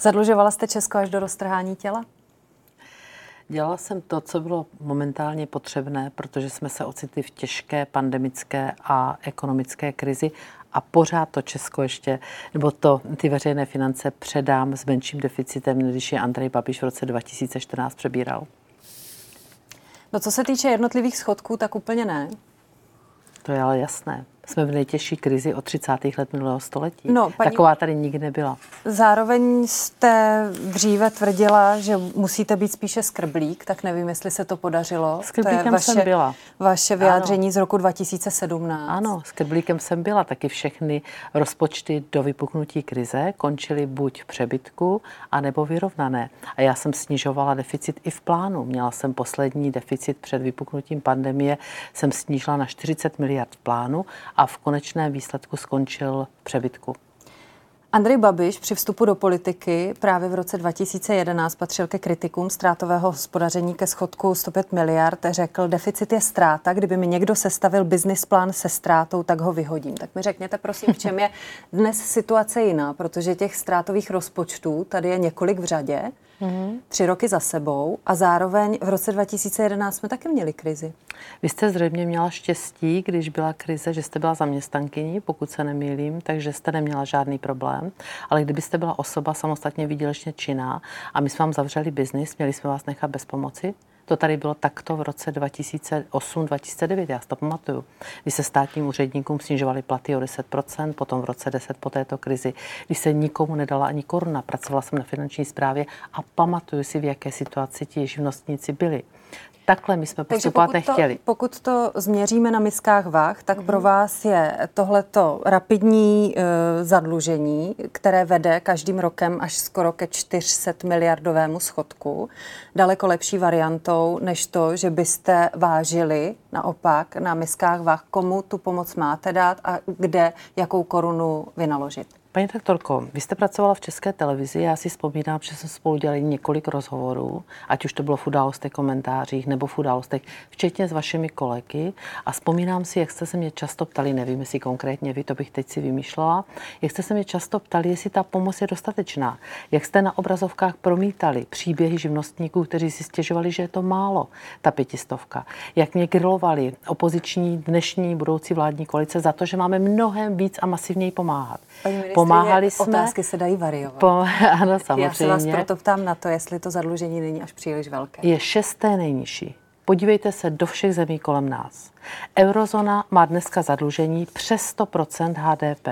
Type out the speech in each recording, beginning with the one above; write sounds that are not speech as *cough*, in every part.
Zadlužovala jste Česko až do roztrhání těla? Dělala jsem to, co bylo momentálně potřebné, protože jsme se ocitli v těžké pandemické a ekonomické krizi a pořád to Česko ještě, nebo to, ty veřejné finance předám s menším deficitem, než je Andrej Babiš v roce 2014 přebíral. No co se týče jednotlivých schodků, tak úplně ne. To je ale jasné jsme v nejtěžší krizi od 30. let minulého století. No, paní... Taková tady nikdy nebyla. Zároveň jste dříve tvrdila, že musíte být spíše skrblík, tak nevím, jestli se to podařilo. Skrblíkem to je vaše, jsem byla. Vaše vyjádření ano. z roku 2017. Ano, skrblíkem jsem byla. Taky všechny rozpočty do vypuknutí krize končily buď v přebytku, anebo vyrovnané. A já jsem snižovala deficit i v plánu. Měla jsem poslední deficit před vypuknutím pandemie, jsem snížila na 40 miliard v plánu a v konečném výsledku skončil v přebytku. Andrej Babiš při vstupu do politiky právě v roce 2011 patřil ke kritikům ztrátového hospodaření ke schodku 105 miliard. Řekl, deficit je ztráta, kdyby mi někdo sestavil business plán se ztrátou, tak ho vyhodím. Tak mi řekněte prosím, v čem je dnes situace jiná, protože těch ztrátových rozpočtů tady je několik v řadě mm-hmm. tři roky za sebou a zároveň v roce 2011 jsme taky měli krizi. Vy jste zřejmě měla štěstí, když byla krize, že jste byla zaměstnankyní, pokud se nemýlím, takže jste neměla žádný problém. Ale kdybyste byla osoba samostatně výdělečně činná a my jsme vám zavřeli biznis, měli jsme vás nechat bez pomoci, to tady bylo takto v roce 2008-2009, já si to pamatuju. Když se státním úředníkům snižovaly platy o 10%, potom v roce 10 po této krizi, když se nikomu nedala ani koruna. Pracovala jsem na finanční správě a pamatuju si, v jaké situaci ti živnostníci byli. Takhle my jsme postupovat nechtěli. Pokud to změříme na miskách vah, tak mm-hmm. pro vás je tohleto rapidní uh, zadlužení, které vede každým rokem až skoro ke 400 miliardovému schodku, daleko lepší variantou, než to, že byste vážili naopak na miskách vah, komu tu pomoc máte dát a kde jakou korunu vynaložit. Paní doktorko, vy jste pracovala v České televizi, já si vzpomínám, že jsme spolu dělali několik rozhovorů, ať už to bylo v událostech komentářích nebo v událostech, včetně s vašimi kolegy. A vzpomínám si, jak jste se mě často ptali, nevím, jestli konkrétně vy, to bych teď si vymýšlela, jak jste se mě často ptali, jestli ta pomoc je dostatečná. Jak jste na obrazovkách promítali příběhy živnostníků, kteří si stěžovali, že je to málo, ta pětistovka. Jak mě grilovali opoziční dnešní budoucí vládní koalice za to, že máme mnohem víc a masivněji pomáhat. Pomáhali jsme. Otázky se dají variovat. Po, *laughs* ano, samozřejmě. Já se vás proto ptám na to, jestli to zadlužení není až příliš velké. Je šesté nejnižší. Podívejte se do všech zemí kolem nás. Eurozona má dneska zadlužení přes 100% HDP.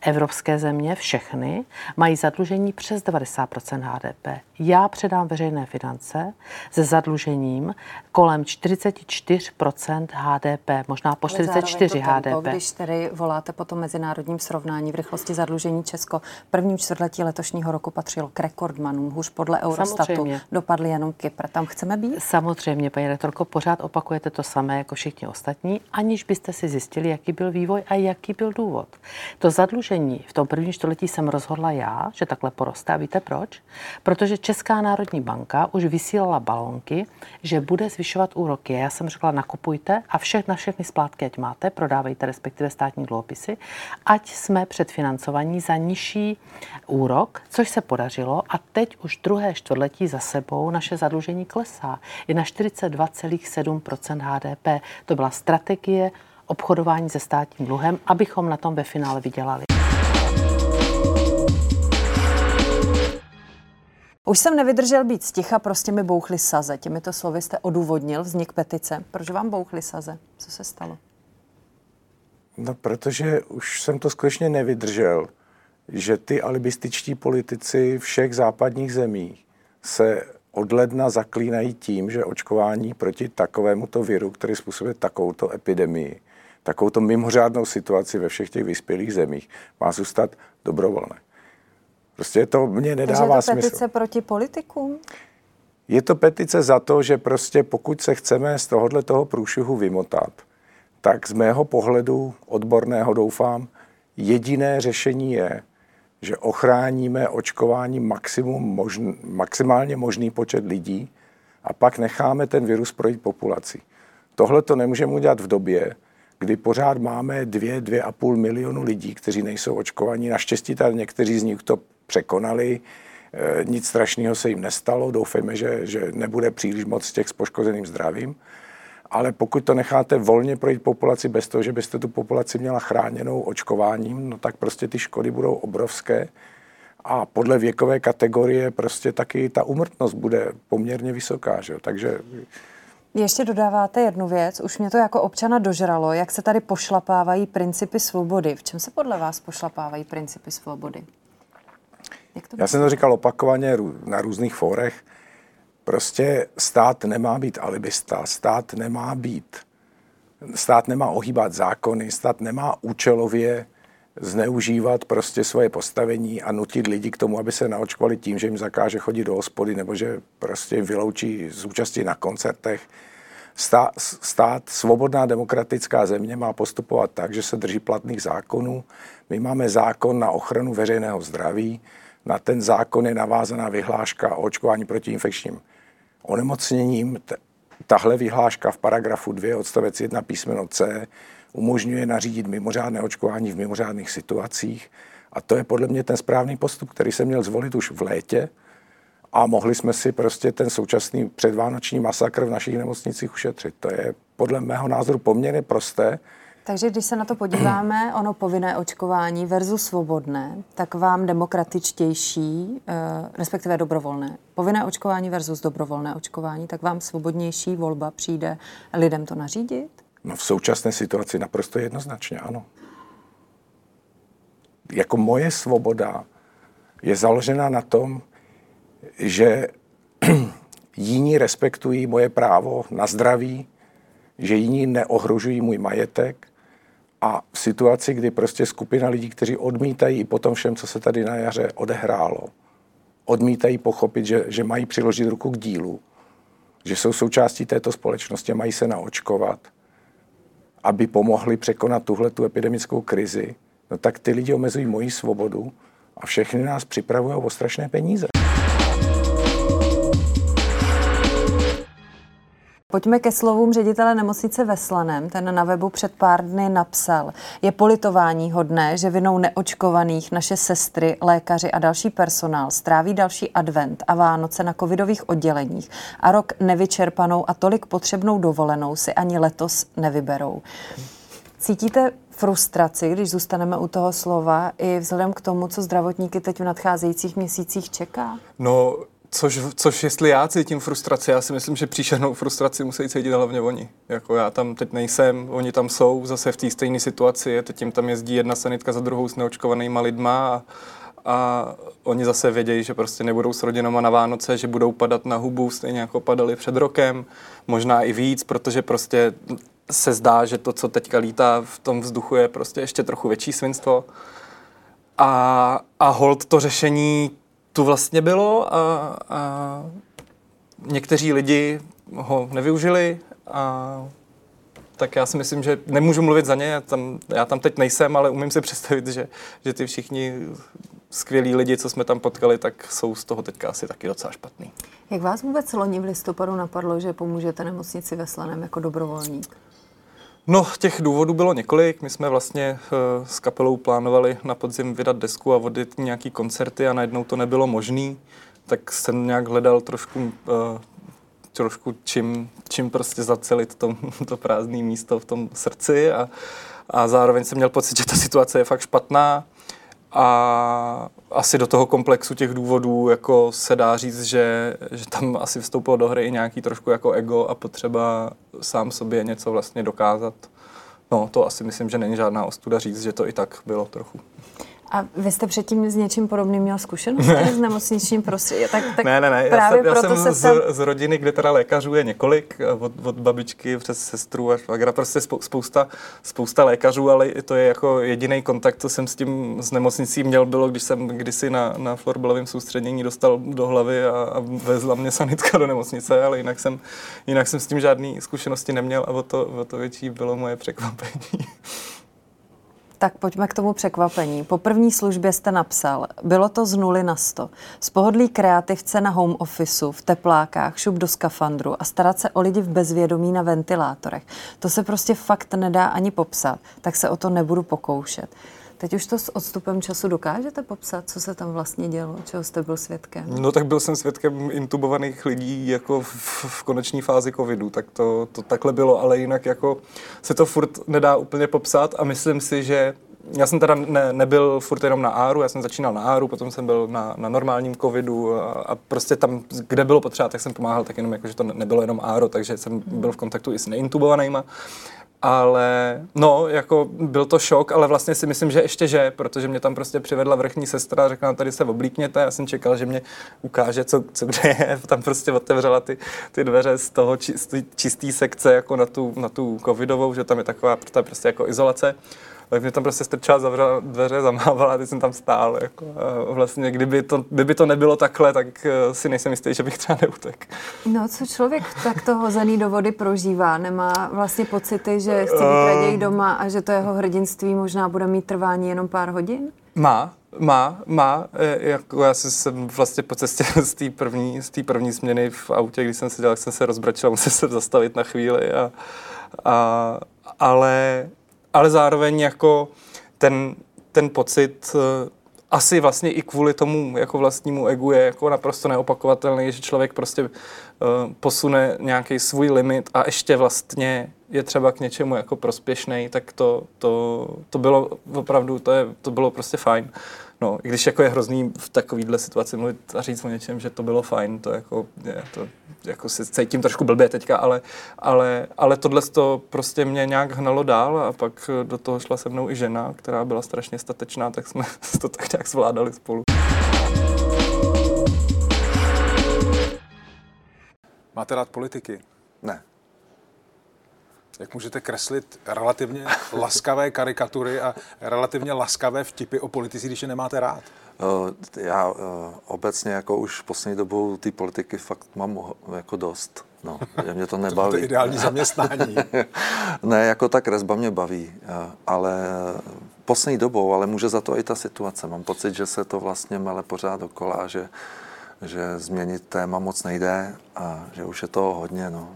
Evropské země, všechny, mají zadlužení přes 90% HDP. Já předám veřejné finance se zadlužením kolem 44% HDP, možná po 44 HDP. Tempo, když tedy voláte po tom mezinárodním srovnání v rychlosti zadlužení Česko, prvním čtvrtletí letošního roku patřilo k rekordmanům, hůř podle Eurostatu. Samozřejmě. Dopadly jenom Kypr. Tam chceme být? Samozřejmě, paní rektorko, pořád opakujete to samé jako všichni ostatní, aniž byste si zjistili, jaký byl vývoj a jaký byl důvod. To zadlužení v tom prvním čtvrtletí jsem rozhodla já, že takhle poroste. A víte proč? Protože Česká národní banka už vysílala balonky, že bude zvyšovat úroky. Já jsem řekla, nakupujte a všech na všechny splátky, ať máte, prodávejte respektive státní dluhopisy, ať jsme předfinancovaní za nižší úrok, což se podařilo a teď už druhé čtvrtletí za sebou naše zadlužení klesá. Je na 42,7% HDP. To byla strategie obchodování se státním dluhem, abychom na tom ve finále vydělali. Už jsem nevydržel být sticha, prostě mi bouchly saze. Těmito slovy jste odůvodnil vznik petice. Proč vám bouchly saze? Co se stalo? No, protože už jsem to skutečně nevydržel, že ty alibističtí politici všech západních zemí se od ledna zaklínají tím, že očkování proti takovémuto viru, který způsobuje takovouto epidemii, takovouto mimořádnou situaci ve všech těch vyspělých zemích, má zůstat dobrovolné. Prostě to mě nedává Takže je to petice smysl. proti politikům? Je to petice za to, že prostě pokud se chceme z tohohle toho průšvihu vymotat, tak z mého pohledu odborného doufám, jediné řešení je, že ochráníme očkování maximum možn, maximálně možný počet lidí a pak necháme ten virus projít populaci. Tohle to nemůžeme udělat v době, kdy pořád máme dvě, dvě a půl milionu lidí, kteří nejsou očkovaní. Naštěstí tady někteří z nich to překonali Eh, nic strašného se jim nestalo, doufejme, že, že nebude příliš moc těch s poškozeným zdravím. Ale pokud to necháte volně projít populaci bez toho, že byste tu populaci měla chráněnou očkováním, no tak prostě ty škody budou obrovské. A podle věkové kategorie prostě taky ta umrtnost bude poměrně vysoká. Že? Takže ještě dodáváte jednu věc, už mě to jako občana dožralo, jak se tady pošlapávají principy svobody. V čem se podle vás pošlapávají principy svobody? Jak to Já jsem to říkal opakovaně na různých fórech. Prostě stát nemá být alibista, stát nemá být, stát nemá ohýbat zákony, stát nemá účelově zneužívat prostě svoje postavení a nutit lidi k tomu, aby se naočkovali tím, že jim zakáže chodit do hospody nebo že prostě vyloučí z účasti na koncertech. Stát, stát, svobodná demokratická země má postupovat tak, že se drží platných zákonů. My máme zákon na ochranu veřejného zdraví, na ten zákon je navázaná vyhláška o očkování proti infekčním onemocněním. Tahle vyhláška v paragrafu 2 odstavec 1 písmeno C umožňuje nařídit mimořádné očkování v mimořádných situacích. A to je podle mě ten správný postup, který se měl zvolit už v létě a mohli jsme si prostě ten současný předvánoční masakr v našich nemocnicích ušetřit. To je podle mého názoru poměrně prosté. Takže když se na to podíváme, *clears throat* ono povinné očkování versus svobodné, tak vám demokratičtější, eh, respektive dobrovolné, povinné očkování versus dobrovolné očkování, tak vám svobodnější volba přijde lidem to nařídit? No v současné situaci naprosto jednoznačně, ano. Jako moje svoboda je založena na tom, že *clears throat* jiní respektují moje právo na zdraví, že jiní neohrožují můj majetek a v situaci, kdy prostě skupina lidí, kteří odmítají i po tom všem, co se tady na jaře odehrálo, odmítají pochopit, že, že mají přiložit ruku k dílu, že jsou součástí této společnosti mají se naočkovat, aby pomohli překonat tuhle tu epidemickou krizi, no tak ty lidi omezují moji svobodu a všechny nás připravují o strašné peníze. Pojďme ke slovům ředitele nemocnice ve Slaném. Ten na webu před pár dny napsal. Je politování hodné, že vinou neočkovaných naše sestry, lékaři a další personál stráví další advent a Vánoce na covidových odděleních a rok nevyčerpanou a tolik potřebnou dovolenou si ani letos nevyberou. Cítíte frustraci, když zůstaneme u toho slova, i vzhledem k tomu, co zdravotníky teď v nadcházejících měsících čeká? No, Což, což jestli já cítím frustraci, já si myslím, že příšernou frustraci musí cítit hlavně oni. Jako já tam teď nejsem, oni tam jsou zase v té stejné situaci, teď jim tam jezdí jedna sanitka za druhou s neočkovanýma lidma a, a oni zase vědějí, že prostě nebudou s rodinama na Vánoce, že budou padat na hubu stejně jako padali před rokem, možná i víc, protože prostě se zdá, že to, co teďka lítá v tom vzduchu, je prostě ještě trochu větší svinstvo. A, a hold to řešení tu vlastně bylo a, a někteří lidi ho nevyužili a tak já si myslím, že nemůžu mluvit za ně, já tam, já tam teď nejsem, ale umím si představit, že, že ty všichni skvělí lidi, co jsme tam potkali, tak jsou z toho teďka asi taky docela špatný. Jak vás vůbec loni v listopadu napadlo, že pomůžete nemocnici ve Slaném jako dobrovolník? No, těch důvodů bylo několik. My jsme vlastně uh, s kapelou plánovali na podzim vydat desku a vodit nějaký koncerty a najednou to nebylo možné. Tak jsem nějak hledal trošku, uh, trošku čím, čím prostě zacelit to, *laughs* to prázdné místo v tom srdci a, a zároveň jsem měl pocit, že ta situace je fakt špatná a asi do toho komplexu těch důvodů jako se dá říct, že, že tam asi vstoupilo do hry i nějaký trošku jako ego a potřeba sám sobě něco vlastně dokázat. No, to asi myslím, že není žádná ostuda říct, že to i tak bylo trochu. A vy jste předtím s něčím podobným měl zkušenost ne. s nemocničním prostředím? Tak, tak ne, ne, ne. Právě já jsem, já jsem z, tam... z rodiny, kde teda lékařů je několik, od, od babičky přes sestru až švagra, prostě spousta, spousta lékařů, ale to je jako jediný kontakt, co jsem s tím s nemocnicí měl, bylo, když jsem kdysi na, na florbalovém soustředění dostal do hlavy a, a vezla mě sanitka do nemocnice, ale jinak jsem, jinak jsem s tím žádný zkušenosti neměl a o to, o to větší bylo moje překvapení. Tak pojďme k tomu překvapení. Po první službě jste napsal, bylo to z nuly na sto. Z pohodlí kreativce na home officeu, v teplákách, šup do skafandru a starat se o lidi v bezvědomí na ventilátorech. To se prostě fakt nedá ani popsat, tak se o to nebudu pokoušet. Teď už to s odstupem času dokážete popsat, co se tam vlastně dělo, čeho jste byl svědkem? No tak byl jsem svědkem intubovaných lidí jako v, v koneční fázi covidu, tak to, to takhle bylo, ale jinak jako se to furt nedá úplně popsat a myslím si, že já jsem teda ne, nebyl furt jenom na ARu, já jsem začínal na ARu, potom jsem byl na, na normálním covidu a, a prostě tam, kde bylo potřeba, tak jsem pomáhal, tak jenom jako, že to nebylo jenom ARO, takže jsem byl v kontaktu i s neintubovanýma. Ale no, jako byl to šok, ale vlastně si myslím, že ještě že, protože mě tam prostě přivedla vrchní sestra řekla, tady se oblíkněte. Já jsem čekal, že mě ukáže, co, co kde je. *laughs* Tam prostě otevřela ty, ty dveře z toho čistý sekce jako na tu, na tu covidovou, že tam je taková prostě jako izolace tak mě tam prostě strčila, zavřela dveře, zamávala a teď jsem tam stál. Jako, a vlastně kdyby to, kdyby to nebylo takhle, tak eh, si nejsem jistý, že bych třeba neutek. No, co člověk takto hozený do vody prožívá? Nemá vlastně pocity, že chce být raději doma a že to jeho hrdinství možná bude mít trvání jenom pár hodin? Má, má, má. E, jako já jsem vlastně po cestě *laughs* z té první, z první směny v autě, když jsem seděl, jak jsem se rozbračil, musel se zastavit na chvíli. A, a, ale ale zároveň jako ten, ten pocit eh, asi vlastně i kvůli tomu jako vlastnímu egu je jako naprosto neopakovatelný, že člověk prostě uh, posune nějaký svůj limit a ještě vlastně je třeba k něčemu jako prospěšný, tak to, to, to bylo opravdu, to, je, to bylo prostě fajn. No, i když jako je hrozný v takovýhle situaci mluvit a říct o něčem, že to bylo fajn, to jako, je, to jako si cítím trošku blbě teďka, ale, ale, ale tohle to prostě mě nějak hnalo dál a pak do toho šla se mnou i žena, která byla strašně statečná, tak jsme *laughs* to tak nějak zvládali spolu. Máte rád politiky? Ne. Jak můžete kreslit relativně laskavé karikatury a relativně laskavé vtipy o politici, když je nemáte rád? Eh, já uh, obecně jako už v poslední dobou ty politiky fakt mám jako dost. No, mě to nebaví. *laughs* to je ideální zaměstnání. *laughs* ne, jako ta kresba mě baví, eh, ale poslední dobou, ale může za to i ta situace. Mám pocit, že se to vlastně mele pořád dokola, že, že změnit téma moc nejde a že už je to hodně. No.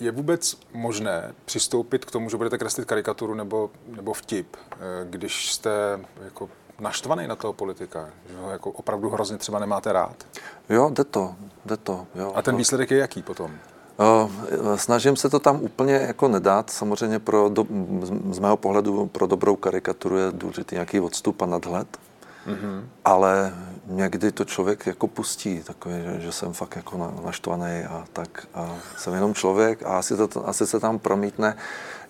Je vůbec možné přistoupit k tomu, že budete kreslit karikaturu nebo, nebo vtip, eh, když jste jako naštvaný na toho politika, že ho jako opravdu hrozně třeba nemáte rád? Jo, jde to, jde to. Jo. A ten výsledek je jaký potom? Eh, snažím se to tam úplně jako nedát. Samozřejmě pro do, z mého pohledu pro dobrou karikaturu je důležitý nějaký odstup a nadhled. Mm-hmm. Ale někdy to člověk jako pustí, takový, že, že jsem fakt jako naštvaný a tak. A jsem jenom člověk a asi, to, asi se tam promítne.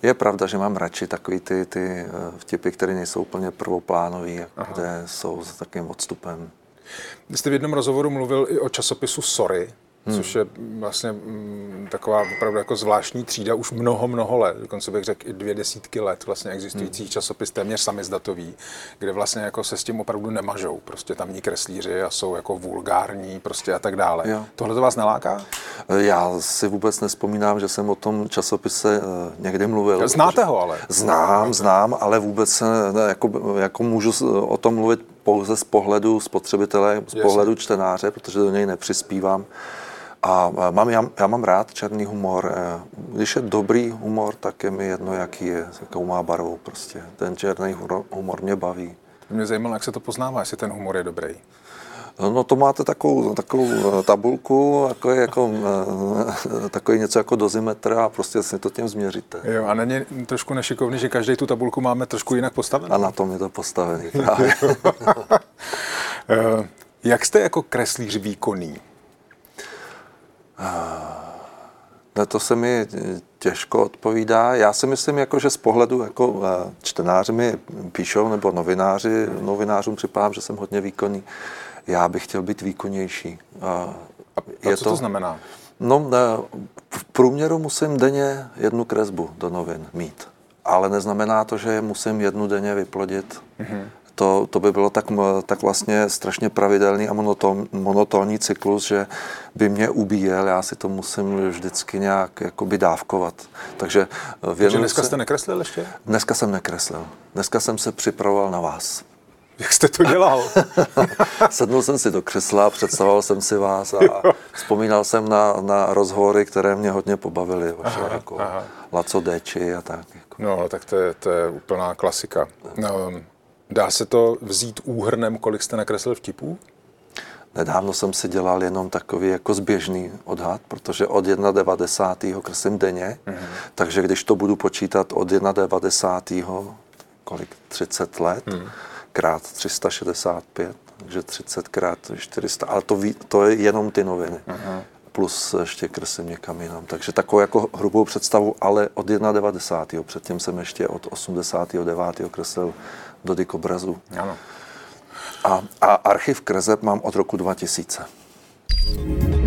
Je pravda, že mám radši takový ty, ty eh, vtipy, které nejsou úplně prvoplánový, Aha. kde jsou s takým odstupem. Vy jste v jednom rozhovoru mluvil i o časopisu Sorry, hmm. což je vlastně mm, taková opravdu jako zvláštní třída už mnoho, mnoho let, dokonce bych řekl i dvě desítky let vlastně existující hmm. časopis téměř samizdatový, kde vlastně jako se s tím opravdu nemažou, prostě tamní kreslíři a jsou jako vulgární prostě a tak dále. Jo. Tohle to vás neláká? Já si vůbec nespomínám, že jsem o tom časopise eh, někdy mluvil. Znáte ho ale? Znám, znám, ale vůbec se, jako, jako můžu o tom mluvit pouze z pohledu spotřebitele, z pohledu čtenáře, protože do něj nepřispívám. A mám, já, já mám rád černý humor. Eh, když je dobrý humor, tak je mi jedno, jaký je, jakou má barvu. Prostě. Ten černý humor mě baví. Mě zajímalo, jak se to poznává, jestli ten humor je dobrý. No to máte takovou, takovou eh, tabulku, jako, jako, takový něco jako dozimetr a prostě si to tím změříte. Jo, a není trošku nešikovný, že každý tu tabulku máme trošku jinak postavenou? A na tom je to postavený *laughs* právě. *laughs* jak jste jako kreslíř výkonný? No to se mi těžko odpovídá. Já si myslím, jako, že z pohledu jako eh, čtenáři mi píšou, nebo novináři, novinářům připadám, že jsem hodně výkonný. Já bych chtěl být výkonnější. A, a je co to, to znamená? No, eh, v průměru musím denně jednu kresbu do novin mít. Ale neznamená to, že musím jednu denně vyplodit. Mm-hmm to, to by bylo tak, tak vlastně strašně pravidelný a monoton, monotónní cyklus, že by mě ubíjel, já si to musím vždycky nějak jakoby dávkovat. Takže, Takže dneska se... jste nekreslil ještě? Dneska jsem nekreslil. Dneska jsem se připravoval na vás. *laughs* Jak jste to dělal? *laughs* Sednul jsem si do křesla, představoval jsem si vás a *laughs* vzpomínal jsem na, na rozhovory, které mě hodně pobavily. Vaše, aha, jako aha. Laco Deči a tak. Jako. No, tak to je, to je úplná klasika. No, dá se to vzít úhrnem, kolik jste nakreslil vtipů? Nedávno jsem si dělal jenom takový jako zběžný odhad, protože od 1,90. kreslím denně, mm-hmm. takže když to budu počítat od 1,90. kolik 30 let, mm. krát 365, takže 30 krát 400, ale to, ví, to je jenom ty noviny. Mm-hmm. Plus ještě kreslím někam jinam. Takže takovou jako hrubou představu, ale od 1,90. Předtím jsem ještě od 89. kreslil do dikobrazu. Ano. A, a archiv kreseb mám od roku 2000.